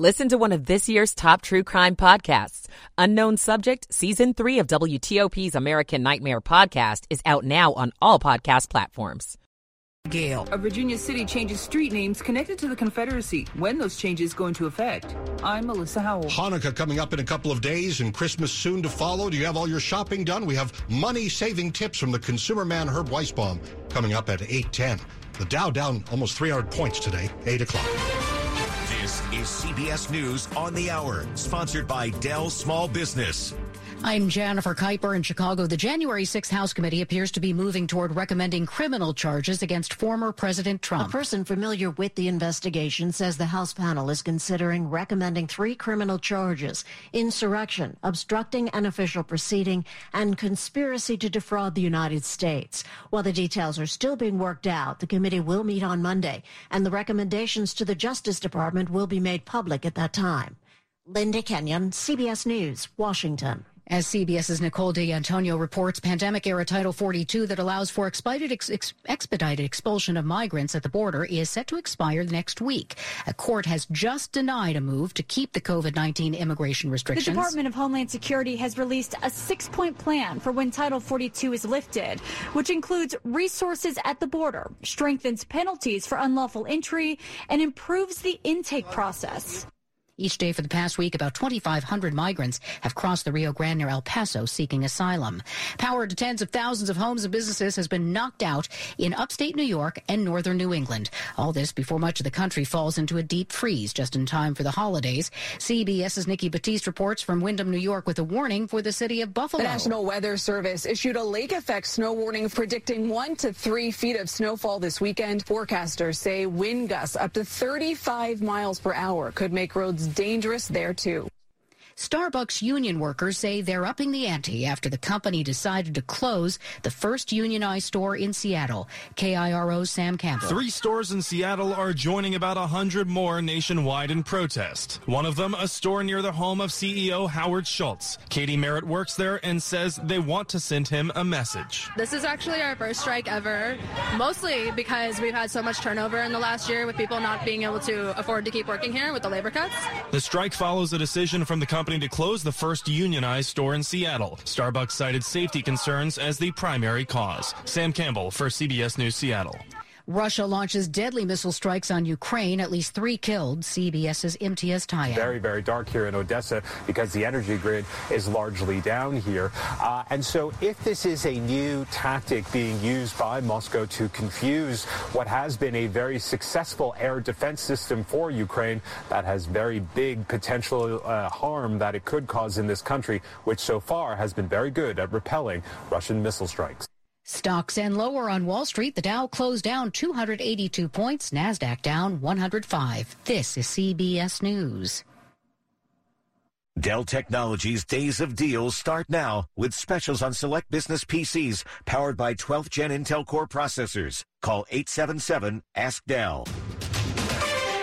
Listen to one of this year's top true crime podcasts. Unknown Subject, Season 3 of WTOP's American Nightmare podcast is out now on all podcast platforms. Gale. A Virginia city changes street names connected to the Confederacy. When those changes go into effect? I'm Melissa Howell. Hanukkah coming up in a couple of days and Christmas soon to follow. Do you have all your shopping done? We have money-saving tips from the consumer man Herb Weisbaum coming up at 810. The Dow down almost 300 points today, 8 o'clock. Is CBS News on the Hour, sponsored by Dell Small Business. I'm Jennifer Keiper in Chicago. The January 6th House Committee appears to be moving toward recommending criminal charges against former President Trump. A person familiar with the investigation says the House panel is considering recommending three criminal charges insurrection, obstructing an official proceeding, and conspiracy to defraud the United States. While the details are still being worked out, the committee will meet on Monday, and the recommendations to the Justice Department will be made public at that time. Linda Kenyon, CBS News, Washington. As CBS's Nicole D'Antonio reports, pandemic era Title 42 that allows for expedited, ex- expedited expulsion of migrants at the border is set to expire next week. A court has just denied a move to keep the COVID 19 immigration restrictions. The Department of Homeland Security has released a six point plan for when Title 42 is lifted, which includes resources at the border, strengthens penalties for unlawful entry, and improves the intake process. Each day for the past week, about 2,500 migrants have crossed the Rio Grande near El Paso seeking asylum. Power to tens of thousands of homes and businesses has been knocked out in upstate New York and northern New England. All this before much of the country falls into a deep freeze just in time for the holidays. CBS's Nikki Battiste reports from Windham, New York with a warning for the city of Buffalo. The National Weather Service issued a lake effect snow warning predicting one to three feet of snowfall this weekend. Forecasters say wind gusts up to 35 miles per hour could make roads dangerous there too. Starbucks union workers say they're upping the ante after the company decided to close the first unionized store in Seattle. KIRO's Sam Campbell. Three stores in Seattle are joining about 100 more nationwide in protest. One of them, a store near the home of CEO Howard Schultz. Katie Merritt works there and says they want to send him a message. This is actually our first strike ever, mostly because we've had so much turnover in the last year with people not being able to afford to keep working here with the labor cuts. The strike follows a decision from the company to close the first unionized store in Seattle. Starbucks cited safety concerns as the primary cause. Sam Campbell for CBS News Seattle. Russia launches deadly missile strikes on Ukraine, at least three killed. CBS's Imtiaz Tyab. Very, very dark here in Odessa because the energy grid is largely down here. Uh, and so if this is a new tactic being used by Moscow to confuse what has been a very successful air defense system for Ukraine, that has very big potential uh, harm that it could cause in this country, which so far has been very good at repelling Russian missile strikes. Stocks end lower on Wall Street. The Dow closed down 282 points, Nasdaq down 105. This is CBS News. Dell Technologies Days of Deals start now with specials on select business PCs powered by 12th gen Intel Core processors. Call 877 Ask Dell.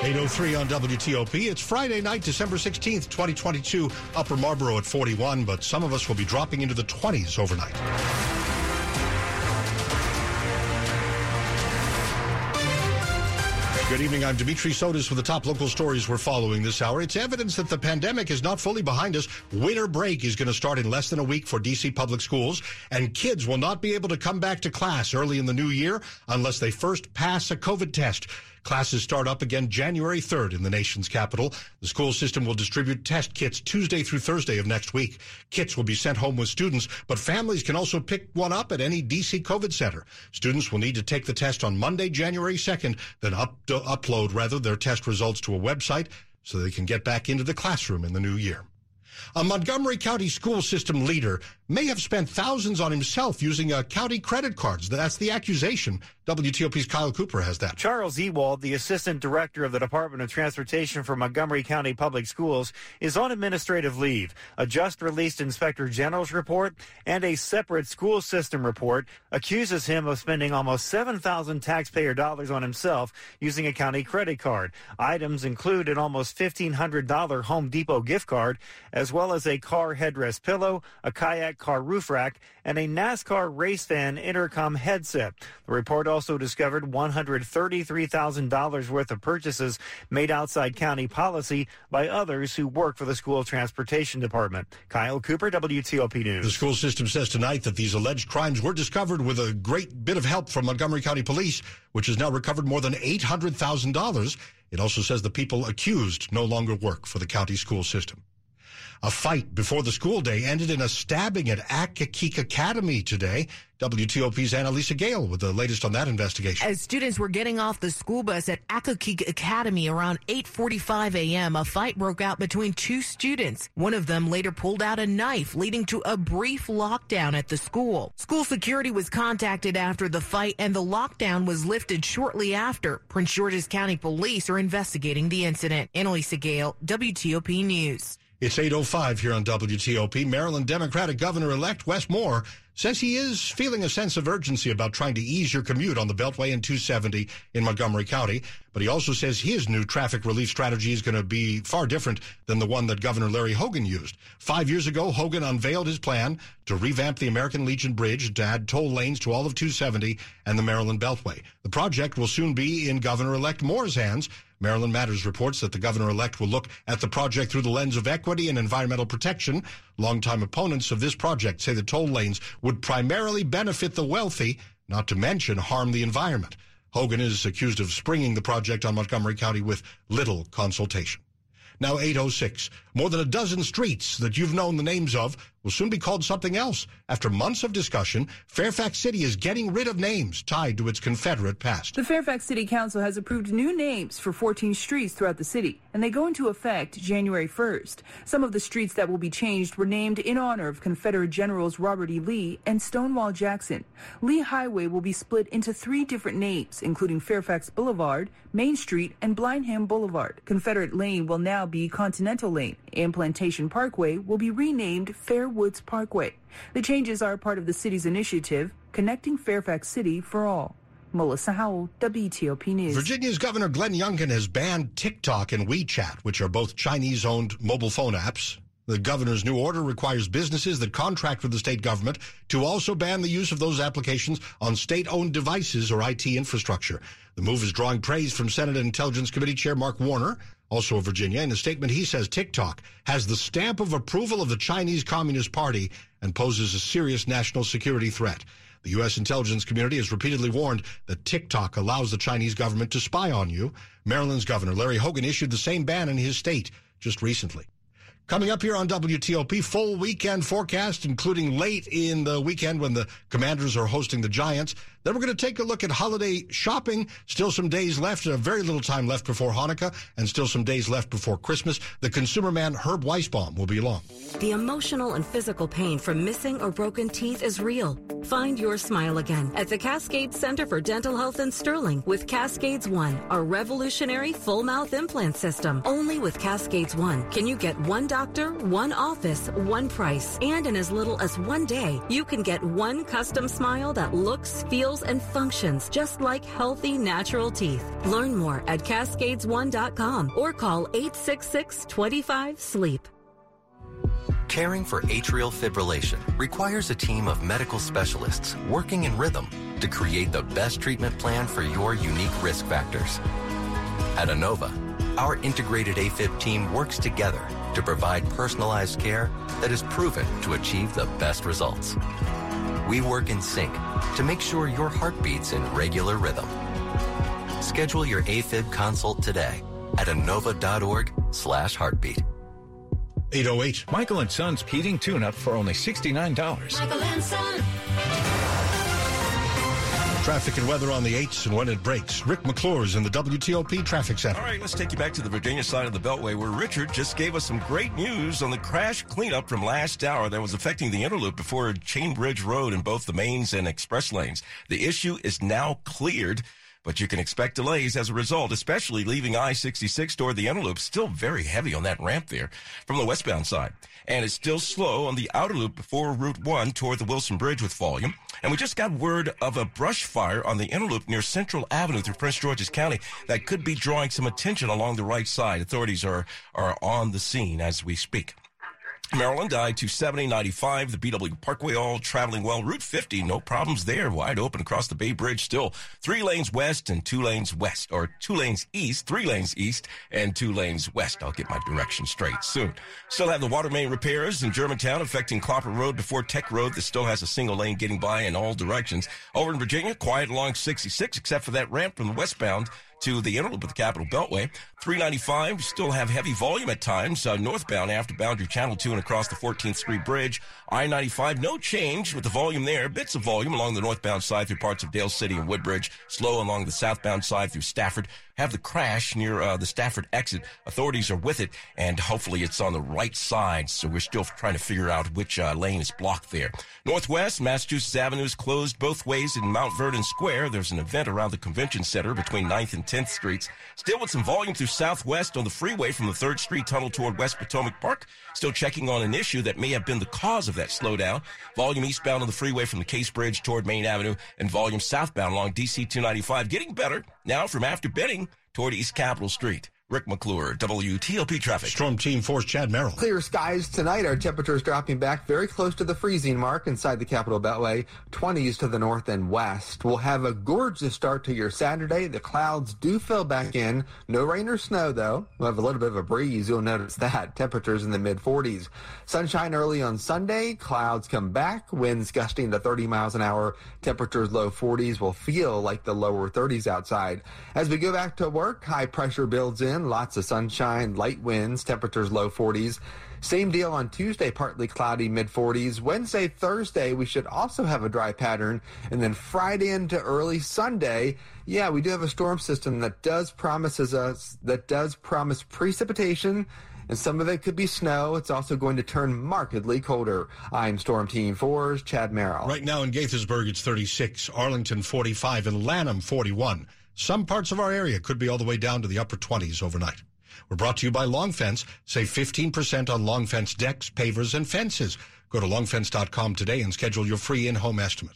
803 on WTOP. It's Friday night, December 16th, 2022. Upper Marlboro at 41, but some of us will be dropping into the 20s overnight. Good evening. I'm Dimitri Sotis with the top local stories we're following this hour. It's evidence that the pandemic is not fully behind us. Winter break is going to start in less than a week for DC public schools, and kids will not be able to come back to class early in the new year unless they first pass a COVID test. Classes start up again January 3rd in the nation's capital. The school system will distribute test kits Tuesday through Thursday of next week. Kits will be sent home with students, but families can also pick one up at any DC COVID center. Students will need to take the test on Monday, January 2nd, then up, upload rather their test results to a website so they can get back into the classroom in the new year. A Montgomery County school system leader may have spent thousands on himself using uh, county credit cards. That's the accusation. WTOP's Kyle Cooper has that. Charles Ewald, the assistant director of the Department of Transportation for Montgomery County Public Schools, is on administrative leave. A just released inspector general's report and a separate school system report accuses him of spending almost 7,000 taxpayer dollars on himself using a county credit card. Items include an almost $1,500 Home Depot gift card, as well as a car headrest pillow, a kayak car roof rack and a NASCAR race fan intercom headset. The report also discovered $133,000 worth of purchases made outside county policy by others who work for the school transportation department. Kyle Cooper, WTOP News. The school system says tonight that these alleged crimes were discovered with a great bit of help from Montgomery County Police, which has now recovered more than $800,000. It also says the people accused no longer work for the county school system. A fight before the school day ended in a stabbing at Accokeek Academy today. WTOP's Anna-Lysa Gayle with the latest on that investigation. As students were getting off the school bus at Accokeek Academy around 8:45 a.m., a fight broke out between two students. One of them later pulled out a knife, leading to a brief lockdown at the school. School security was contacted after the fight and the lockdown was lifted shortly after. Prince George's County Police are investigating the incident. Anna-Lysa Gayle, WTOP News. It's 8.05 here on WTOP. Maryland Democratic Governor-elect Wes Moore says he is feeling a sense of urgency about trying to ease your commute on the Beltway and 270 in Montgomery County. But he also says his new traffic relief strategy is going to be far different than the one that Governor Larry Hogan used. Five years ago, Hogan unveiled his plan to revamp the American Legion Bridge to add toll lanes to all of 270 and the Maryland Beltway. The project will soon be in Governor-elect Moore's hands Maryland Matters reports that the governor elect will look at the project through the lens of equity and environmental protection. Longtime opponents of this project say the toll lanes would primarily benefit the wealthy, not to mention harm the environment. Hogan is accused of springing the project on Montgomery County with little consultation. Now 806. More than a dozen streets that you've known the names of will soon be called something else. After months of discussion, Fairfax City is getting rid of names tied to its Confederate past. The Fairfax City Council has approved new names for 14 streets throughout the city, and they go into effect January 1st. Some of the streets that will be changed were named in honor of Confederate Generals Robert E. Lee and Stonewall Jackson. Lee Highway will be split into three different names, including Fairfax Boulevard, Main Street, and Blindham Boulevard. Confederate Lane will now be Continental Lane, and Plantation Parkway will be renamed Fair Woods Parkway. The changes are part of the city's initiative, Connecting Fairfax City for All. Melissa Howell, WTOP News. Virginia's Governor Glenn Youngkin has banned TikTok and WeChat, which are both Chinese owned mobile phone apps. The governor's new order requires businesses that contract with the state government to also ban the use of those applications on state owned devices or IT infrastructure. The move is drawing praise from Senate Intelligence Committee Chair Mark Warner, also of Virginia. In a statement, he says TikTok has the stamp of approval of the Chinese Communist Party and poses a serious national security threat. The U.S. intelligence community has repeatedly warned that TikTok allows the Chinese government to spy on you. Maryland's Governor Larry Hogan issued the same ban in his state just recently. Coming up here on WTOP, full weekend forecast, including late in the weekend when the Commanders are hosting the Giants. Then we're going to take a look at holiday shopping. Still some days left, uh, very little time left before Hanukkah, and still some days left before Christmas. The consumer man Herb Weisbaum will be along. The emotional and physical pain from missing or broken teeth is real. Find your smile again at the Cascade Center for Dental Health in Sterling with Cascades One, our revolutionary full mouth implant system. Only with Cascades One can you get one doctor, one office, one price, and in as little as one day, you can get one custom smile that looks, feels, and functions just like healthy, natural teeth. Learn more at cascades1.com or call 866 25 SLEEP. Caring for atrial fibrillation requires a team of medical specialists working in rhythm to create the best treatment plan for your unique risk factors. At Inova, our integrated AFib team works together to provide personalized care that is proven to achieve the best results. We work in sync to make sure your heart beats in regular rhythm. Schedule your AFib consult today at inova.org slash heartbeat. 808. Michael and Son's heating tune-up for only $69. Michael and Son. Traffic and weather on the 8s and when it breaks. Rick McClure in the WTOP Traffic Center. All right, let's take you back to the Virginia side of the Beltway where Richard just gave us some great news on the crash cleanup from last hour that was affecting the inner loop before Chainbridge Road in both the mains and express lanes. The issue is now cleared. But you can expect delays as a result, especially leaving I-66 toward the inner loop. Still very heavy on that ramp there from the westbound side. And it's still slow on the outer loop before Route 1 toward the Wilson Bridge with volume. And we just got word of a brush fire on the inner loop near Central Avenue through Prince George's County that could be drawing some attention along the right side. Authorities are, are on the scene as we speak. Maryland, I-270, 95, the BW Parkway all traveling well. Route 50, no problems there. Wide open across the Bay Bridge still. Three lanes west and two lanes west, or two lanes east, three lanes east and two lanes west. I'll get my direction straight soon. Still have the water main repairs in Germantown affecting Clopper Road before Tech Road that still has a single lane getting by in all directions. Over in Virginia, quiet along 66 except for that ramp from the westbound to the inner loop of the Capital Beltway. 395 still have heavy volume at times uh, northbound after Boundary Channel 2 and across the 14th Street Bridge. I-95, no change with the volume there. Bits of volume along the northbound side through parts of Dale City and Woodbridge. Slow along the southbound side through Stafford. Have the crash near uh, the Stafford exit. Authorities are with it, and hopefully it's on the right side. So we're still trying to figure out which uh, lane is blocked there. Northwest, Massachusetts Avenue is closed both ways in Mount Vernon Square. There's an event around the convention center between 9th and 10th Streets. Still with some volume through Southwest on the freeway from the 3rd Street tunnel toward West Potomac Park. Still checking on an issue that may have been the cause of that slowdown. Volume eastbound on the freeway from the Case Bridge toward Maine Avenue and volume southbound along DC 295 getting better now from after Benning toward East Capitol Street. Rick McClure, WTOP Traffic. Storm Team 4 Chad Merrill. Clear skies tonight. Our temperatures dropping back very close to the freezing mark inside the Capital Beltway, 20s to the north and west. We'll have a gorgeous start to your Saturday. The clouds do fill back in. No rain or snow, though. We'll have a little bit of a breeze. You'll notice that. Temperatures in the mid 40s. Sunshine early on Sunday. Clouds come back. Winds gusting to 30 miles an hour. Temperatures low 40s will feel like the lower 30s outside. As we go back to work, high pressure builds in lots of sunshine, light winds, temperatures low 40s. Same deal on Tuesday, partly cloudy, mid 40s. Wednesday, Thursday, we should also have a dry pattern. And then Friday into early Sunday, yeah, we do have a storm system that does promises us, that does promise precipitation. And some of it could be snow. It's also going to turn markedly colder. I'm Storm Team 4's Chad Merrill. Right now in Gaithersburg, it's 36, Arlington 45, and Lanham 41. Some parts of our area could be all the way down to the upper 20s overnight. We're brought to you by Long Fence. Save 15% on Long Fence decks, pavers, and fences. Go to longfence.com today and schedule your free in-home estimate.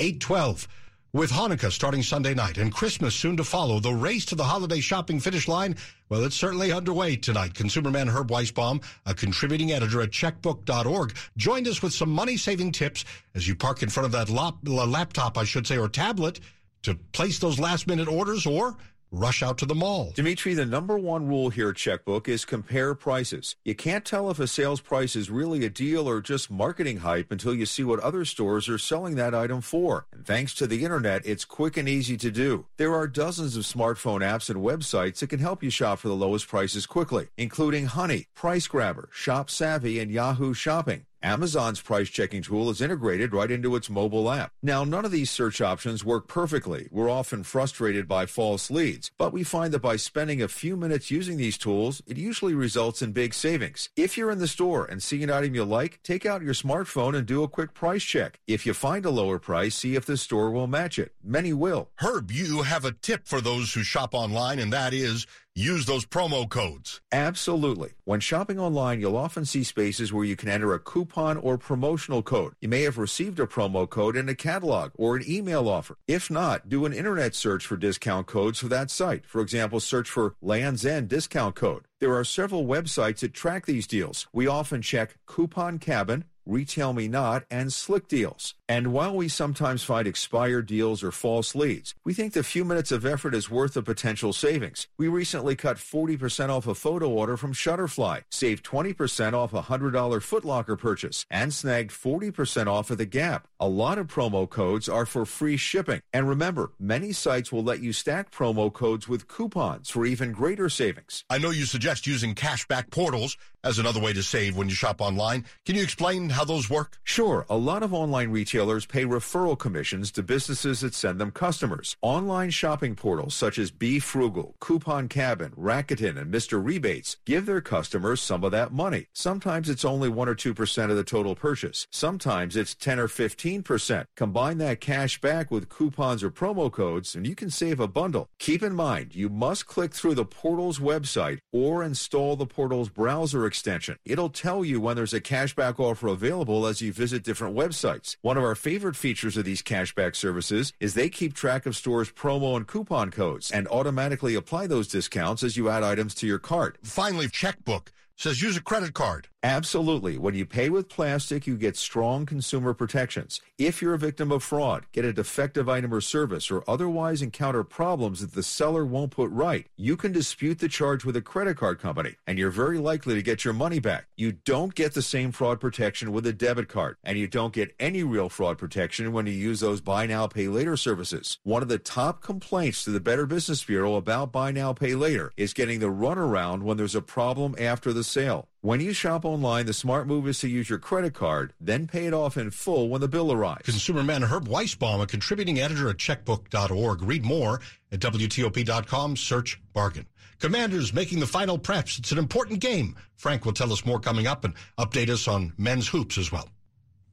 812. With Hanukkah starting Sunday night and Christmas soon to follow, the race to the holiday shopping finish line, well, it's certainly underway tonight. Consumer man Herb Weisbaum, a contributing editor at checkbook.org, joined us with some money-saving tips as you park in front of that lap, laptop, I should say, or tablet to place those last minute orders or rush out to the mall. Dimitri, the number one rule here at Checkbook is compare prices. You can't tell if a sales price is really a deal or just marketing hype until you see what other stores are selling that item for. And thanks to the internet, it's quick and easy to do. There are dozens of smartphone apps and websites that can help you shop for the lowest prices quickly, including Honey, Price Grabber, Shop Savvy, and Yahoo Shopping. Amazon's price checking tool is integrated right into its mobile app. Now, none of these search options work perfectly. We're often frustrated by false leads, but we find that by spending a few minutes using these tools, it usually results in big savings. If you're in the store and see an item you like, take out your smartphone and do a quick price check. If you find a lower price, see if the store will match it. Many will. Herb, you have a tip for those who shop online, and that is use those promo codes. Absolutely. When shopping online, you'll often see spaces where you can enter a coupon or promotional code. You may have received a promo code in a catalog or an email offer. If not, do an internet search for discount codes for that site. For example, search for Land's End discount code. There are several websites that track these deals. We often check Coupon Cabin, Retail Me Not, and Slick Deals. And while we sometimes find expired deals or false leads, we think the few minutes of effort is worth the potential savings. We recently cut 40% off a photo order from Shutterfly, saved 20% off a $100 Footlocker purchase, and snagged 40% off at the Gap. A lot of promo codes are for free shipping. And remember, many sites will let you stack promo codes with coupons for even greater savings. I know you suggest using cashback portals as another way to save when you shop online. Can you explain how those work? Sure. A lot of online retailers pay referral commissions to businesses that send them customers. Online shopping portals such as Be Frugal, Coupon Cabin, Rakuten, and Mr. Rebates give their customers some of that money. Sometimes it's only 1 or 2% of the total purchase. Sometimes it's 10 or 15%. Combine that cash back with coupons or promo codes and you can save a bundle. Keep in mind, you must click through the portal's website or install the portal's browser extension. It'll tell you when there's a cashback offer available as you visit different websites. One of our favorite features of these cashback services is they keep track of stores' promo and coupon codes and automatically apply those discounts as you add items to your cart. Finally, Checkbook says use a credit card. Absolutely. When you pay with plastic, you get strong consumer protections. If you're a victim of fraud, get a defective item or service, or otherwise encounter problems that the seller won't put right, you can dispute the charge with a credit card company, and you're very likely to get your money back. You don't get the same fraud protection with a debit card, and you don't get any real fraud protection when you use those buy now, pay later services. One of the top complaints to the Better Business Bureau about buy now, pay later is getting the runaround when there's a problem after the sale. When you shop online, the smart move is to use your credit card, then pay it off in full when the bill arrives. Consumer man Herb Weisbaum, a contributing editor at checkbook.org. Read more at WTOP.com, search bargain. Commanders making the final preps. It's an important game. Frank will tell us more coming up and update us on men's hoops as well.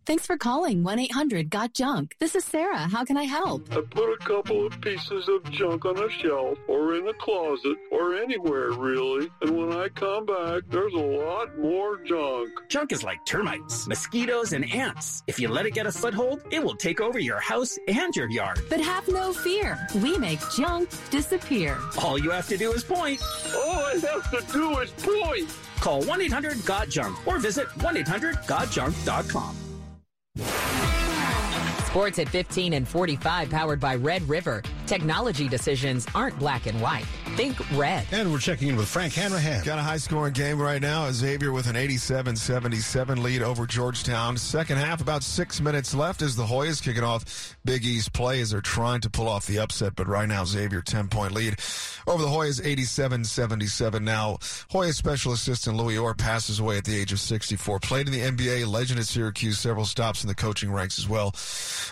Thanks for calling 1 800 Got Junk. This is Sarah. How can I help? I put a couple of pieces of junk on a shelf or in a closet or anywhere really. And when I come back, there's a lot more junk. Junk is like termites, mosquitoes, and ants. If you let it get a foothold, it will take over your house and your yard. But have no fear. We make junk disappear. All you have to do is point. All I have to do is point. Call 1 800 Got Junk or visit 1 800 GotJunk.com. Sports at 15 and 45, powered by Red River. Technology decisions aren't black and white. Think red. And we're checking in with Frank Hanrahan. Got a high scoring game right now. Xavier with an 87 77 lead over Georgetown. Second half, about six minutes left as the Hoyas kicking off Big East play as they're trying to pull off the upset. But right now, Xavier 10 point lead over the Hoyas 87 77. Now, Hoya special assistant Louis Orr passes away at the age of 64. Played in the NBA, legend at Syracuse, several stops in the coaching ranks as well.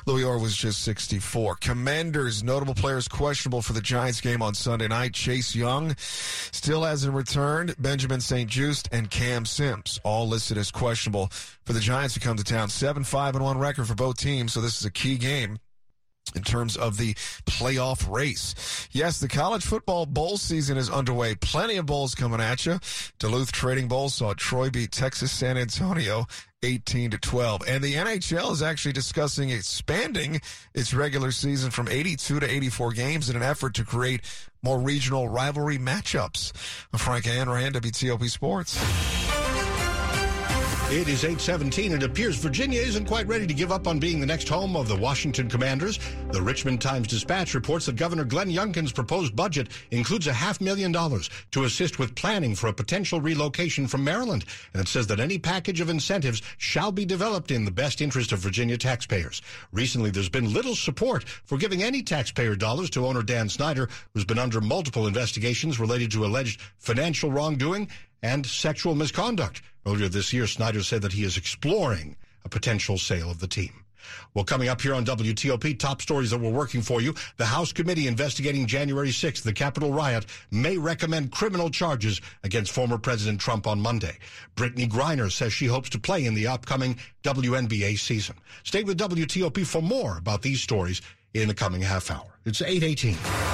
Louis Orr was just 64. Commanders, notable players questionable for the Giants game on Sunday night. Chase Young still hasn't returned. Benjamin St-Juste and Cam Sims all listed as questionable for the Giants to come to town. 7 5 and 1 record for both teams, so this is a key game in terms of the playoff race. Yes, the college football bowl season is underway. Plenty of bowls coming at you. Duluth Trading Bowl saw Troy beat Texas San Antonio 18 to 12. And the NHL is actually discussing expanding its regular season from 82 to 84 games in an effort to create more regional rivalry matchups. Frank Hanrahan, WTOP Sports. It is 817. It appears Virginia isn't quite ready to give up on being the next home of the Washington Commanders. The Richmond Times Dispatch reports that Governor Glenn Youngkin's proposed budget includes a half million dollars to assist with planning for a potential relocation from Maryland. And it says that any package of incentives shall be developed in the best interest of Virginia taxpayers. Recently, there's been little support for giving any taxpayer dollars to owner Dan Snyder, who's been under multiple investigations related to alleged financial wrongdoing and sexual misconduct. Earlier this year, Snyder said that he is exploring a potential sale of the team. Well, coming up here on WTOP, top stories that we're working for you. The House committee investigating January 6th, the Capitol riot, may recommend criminal charges against former President Trump on Monday. Brittney Griner says she hopes to play in the upcoming WNBA season. Stay with WTOP for more about these stories in the coming half hour. It's 818.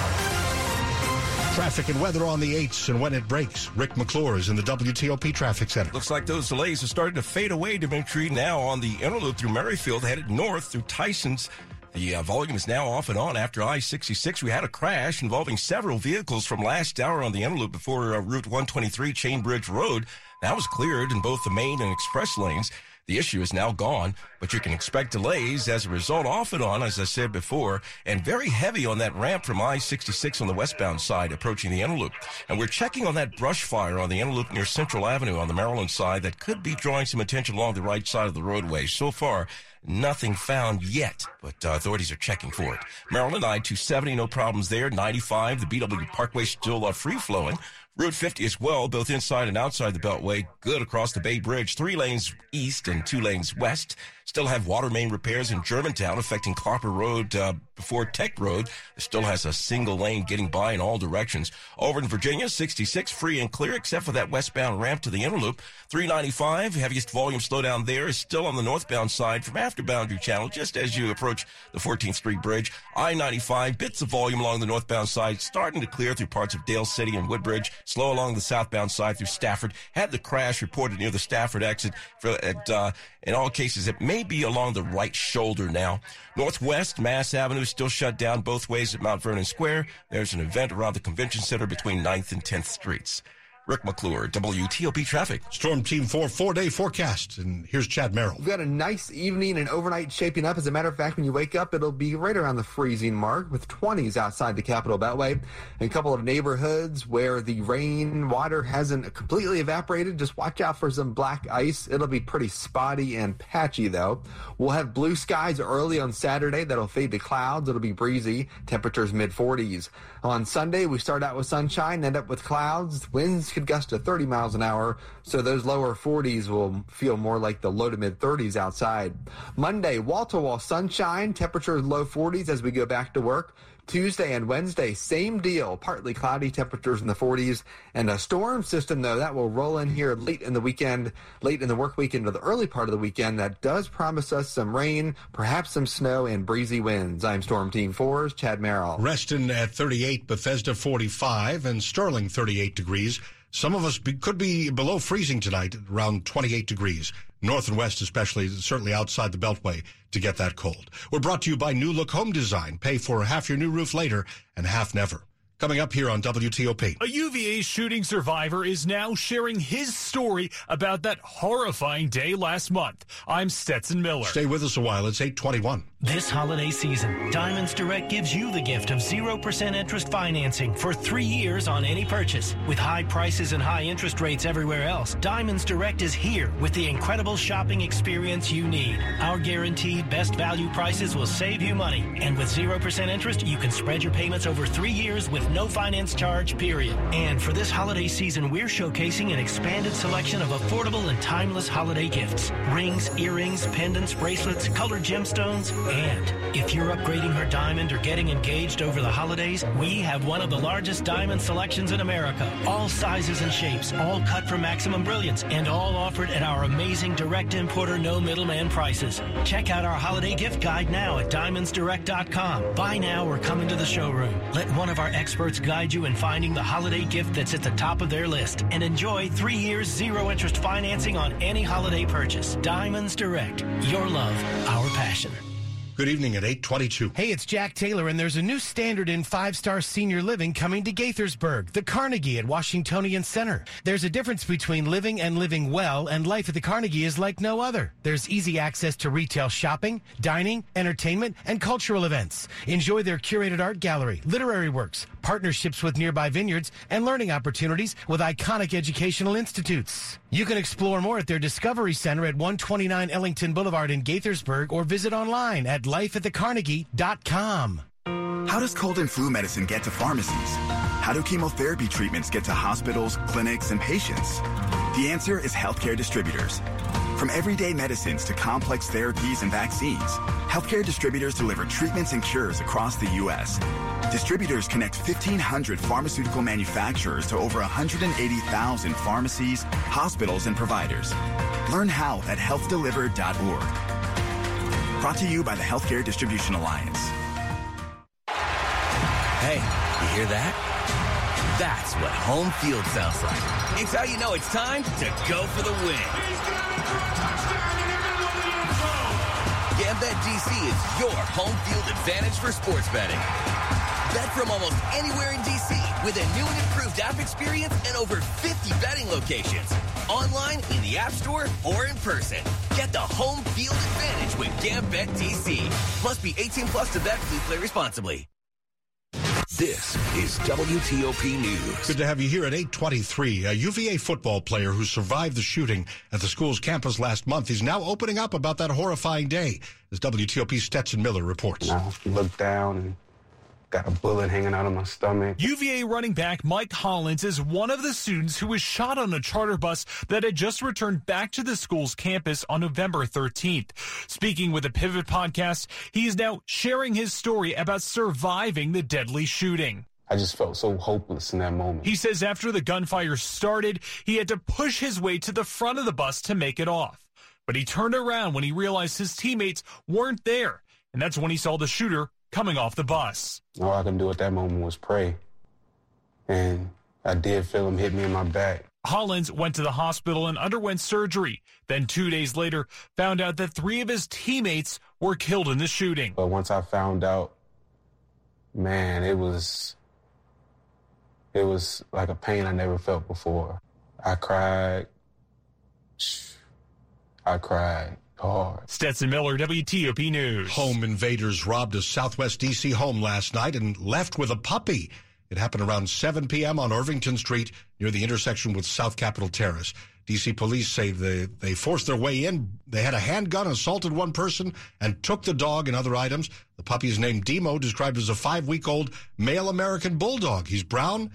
Traffic and weather on the 8s and when it breaks. Rick McClure is in the WTOP Traffic Center. Looks like those delays are starting to fade away, Dimitri. Now on the inner loop through Merrifield, headed north through Tyson's. The uh, volume is now off and on after I-66. We had a crash involving several vehicles from last hour on the inner loop before uh, Route 123 Chain Bridge Road. That was cleared in both the main and express lanes. The issue is now gone, but you can expect delays as a result off and on, as I said before, and very heavy on that ramp from I-66 on the westbound side approaching the inner loop. And we're checking on that brush fire on the inner loop near Central Avenue on the Maryland side that could be drawing some attention along the right side of the roadway. So far, Nothing found yet, but uh, authorities are checking for it. Maryland I-270, no problems there. 95, the BW Parkway still uh, free flowing. Route 50 as well, both inside and outside the Beltway. Good across the Bay Bridge. Three lanes east and two lanes west. Still have water main repairs in Germantown affecting Clopper Road uh, before Tech Road. Still has a single lane getting by in all directions. Over in Virginia, 66 free and clear except for that westbound ramp to the inner loop. 395, heaviest volume slowdown there is still on the northbound side from after Boundary Channel just as you approach the 14th Street Bridge. I-95, bits of volume along the northbound side starting to clear through parts of Dale City and Woodbridge. Slow along the southbound side through Stafford. Had the crash reported near the Stafford exit for, at, uh, in all cases, it may be along the right shoulder now. Northwest, Mass Avenue is still shut down both ways at Mount Vernon Square. There's an event around the convention center between 9th and 10th Streets. Rick McClure, WTOP Traffic. Storm Team 4 four day forecast. And here's Chad Merrill. We've got a nice evening and overnight shaping up. As a matter of fact, when you wake up, it'll be right around the freezing mark with 20s outside the Capital Beltway. And a couple of neighborhoods where the rain water hasn't completely evaporated. Just watch out for some black ice. It'll be pretty spotty and patchy, though. We'll have blue skies early on Saturday that'll fade to clouds. It'll be breezy. Temperatures mid 40s. On Sunday, we start out with sunshine, end up with clouds. Winds could gust to 30 miles an hour, so those lower 40s will feel more like the low to mid 30s outside. Monday, wall to wall sunshine, temperatures low 40s as we go back to work. Tuesday and Wednesday, same deal. Partly cloudy temperatures in the 40s. And a storm system, though, that will roll in here late in the weekend, late in the work weekend into the early part of the weekend. That does promise us some rain, perhaps some snow and breezy winds. I'm Storm Team 4's Chad Merrill. Reston at 38, Bethesda 45, and Sterling 38 degrees. Some of us be, could be below freezing tonight, around 28 degrees. North and west, especially, certainly outside the Beltway, to get that cold. We're brought to you by New Look Home Design. Pay for half your new roof later and half never. Coming up here on WTOP. A UVA shooting survivor is now sharing his story about that horrifying day last month. I'm Stetson Miller. Stay with us a while. It's 821. This holiday season, Diamonds Direct gives you the gift of 0% interest financing for three years on any purchase. With high prices and high interest rates everywhere else, Diamonds Direct is here with the incredible shopping experience you need. Our guaranteed best value prices will save you money. And with 0% interest, you can spread your payments over three years with no finance charge, period. And for this holiday season, we're showcasing an expanded selection of affordable and timeless holiday gifts. Rings, earrings, pendants, bracelets, colored gemstones, and if you're upgrading her diamond or getting engaged over the holidays, we have one of the largest diamond selections in America. All sizes and shapes, all cut for maximum brilliance, and all offered at our amazing direct importer, no middleman prices. Check out our holiday gift guide now at diamondsdirect.com. Buy now or come into the showroom. Let one of our experts guide you in finding the holiday gift that's at the top of their list and enjoy three years zero interest financing on any holiday purchase. Diamonds Direct. Your love, our passion. Good evening at 822. Hey, it's Jack Taylor, and there's a new standard in five-star senior living coming to Gaithersburg, the Carnegie at Washingtonian Center. There's a difference between living and living well, and life at the Carnegie is like no other. There's easy access to retail shopping, dining, entertainment, and cultural events. Enjoy their curated art gallery, literary works, partnerships with nearby vineyards, and learning opportunities with iconic educational institutes. You can explore more at their Discovery Center at 129 Ellington Boulevard in Gaithersburg or visit online at lifeatthecarnegie.com. How does cold and flu medicine get to pharmacies? How do chemotherapy treatments get to hospitals, clinics, and patients? The answer is healthcare distributors. From everyday medicines to complex therapies and vaccines, healthcare distributors deliver treatments and cures across the U.S. Distributors connect 1,500 pharmaceutical manufacturers to over 180,000 pharmacies, hospitals, and providers. Learn how at healthdelivered.org. Brought to you by the Healthcare Distribution Alliance. Hey, you hear that? That's what home field sounds like. It's how you know it's time to go for the win. DC is your home field advantage for sports betting. Bet from almost anywhere in DC with a new and improved app experience and over 50 betting locations. Online, in the App Store, or in person. Get the home field advantage with Gambit DC. Must be 18 plus to bet. Please play responsibly. This is WTOP News. Good to have you here at 823. A UVA football player who survived the shooting at the school's campus last month is now opening up about that horrifying day, as WTOP Stetson Miller reports. I looked down and got a bullet hanging out of my stomach. UVA running back Mike Hollins is one of the students who was shot on a charter bus that had just returned back to the school's campus on November 13th. Speaking with the Pivot podcast, he is now sharing his story about surviving the deadly shooting. I just felt so hopeless in that moment. He says after the gunfire started, he had to push his way to the front of the bus to make it off. But he turned around when he realized his teammates weren't there. And that's when he saw the shooter coming off the bus. All I could do at that moment was pray. And I did feel him hit me in my back. Hollins went to the hospital and underwent surgery. Then two days later, found out that three of his teammates were killed in the shooting. But once I found out, man, it was It was like a pain I never felt before. I cried. I cried hard. Stetson Miller, WTOP News. Home invaders robbed a Southwest D.C. home last night and left with a puppy. It happened around 7 p.m. on Irvington Street near the intersection with South Capitol Terrace. D.C. police say they, they forced their way in. They had a handgun, assaulted one person, and took the dog and other items. The puppy is named Demo, described as a five week old male American bulldog. He's brown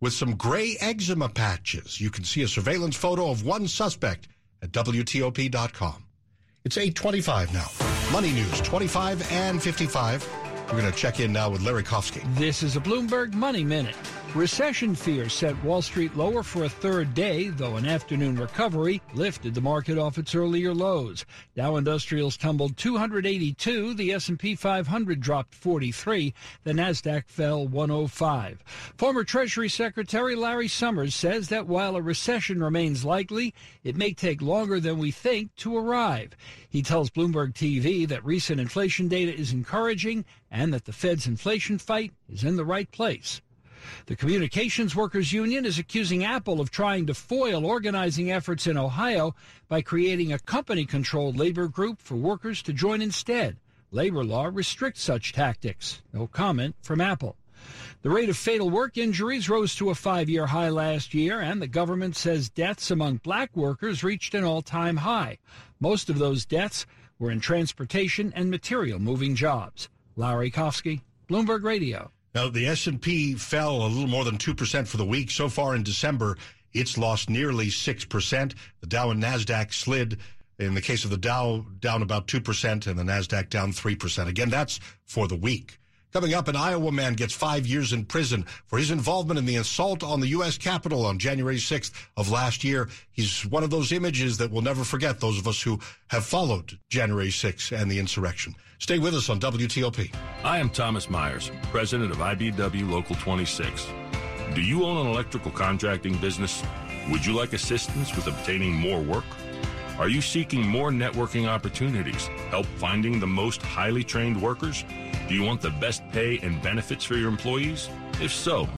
with some gray eczema patches. You can see a surveillance photo of one suspect at WTOP.com. It's 825 now. Money News, 25 and 55. We're going to check in now with Larry Kofsky. This is a Bloomberg Money Minute. Recession fears sent Wall Street lower for a third day, though an afternoon recovery lifted the market off its earlier lows. Dow Industrials tumbled 282, the S&P 500 dropped 43, the Nasdaq fell 105. Former Treasury Secretary Larry Summers says that while a recession remains likely, it may take longer than we think to arrive. He tells Bloomberg TV that recent inflation data is encouraging and that the Fed's inflation fight is in the right place. The Communications Workers Union is accusing Apple of trying to foil organizing efforts in Ohio by creating a company controlled labor group for workers to join instead. Labor law restricts such tactics. No comment from Apple. The rate of fatal work injuries rose to a five year high last year, and the government says deaths among black workers reached an all time high. Most of those deaths were in transportation and material moving jobs. Larry Kofsky, Bloomberg Radio. Now, the S&P fell a little more than 2% for the week. So far in December, it's lost nearly 6%. The Dow and NASDAQ slid. In the case of the Dow, down about 2%, and the NASDAQ down 3%. Again, that's for the week. Coming up, an Iowa man gets five years in prison for his involvement in the assault on the U.S. Capitol on January 6th of last year. He's one of those images that we'll never forget, those of us who have followed January 6th and the insurrection. Stay with us on WTOP. I am Thomas Myers, president of IBEW Local 26. Do you own an electrical contracting business? Would you like assistance with obtaining more work? Are you seeking more networking opportunities? Help finding the most highly trained workers? Do you want the best pay and benefits for your employees? If so,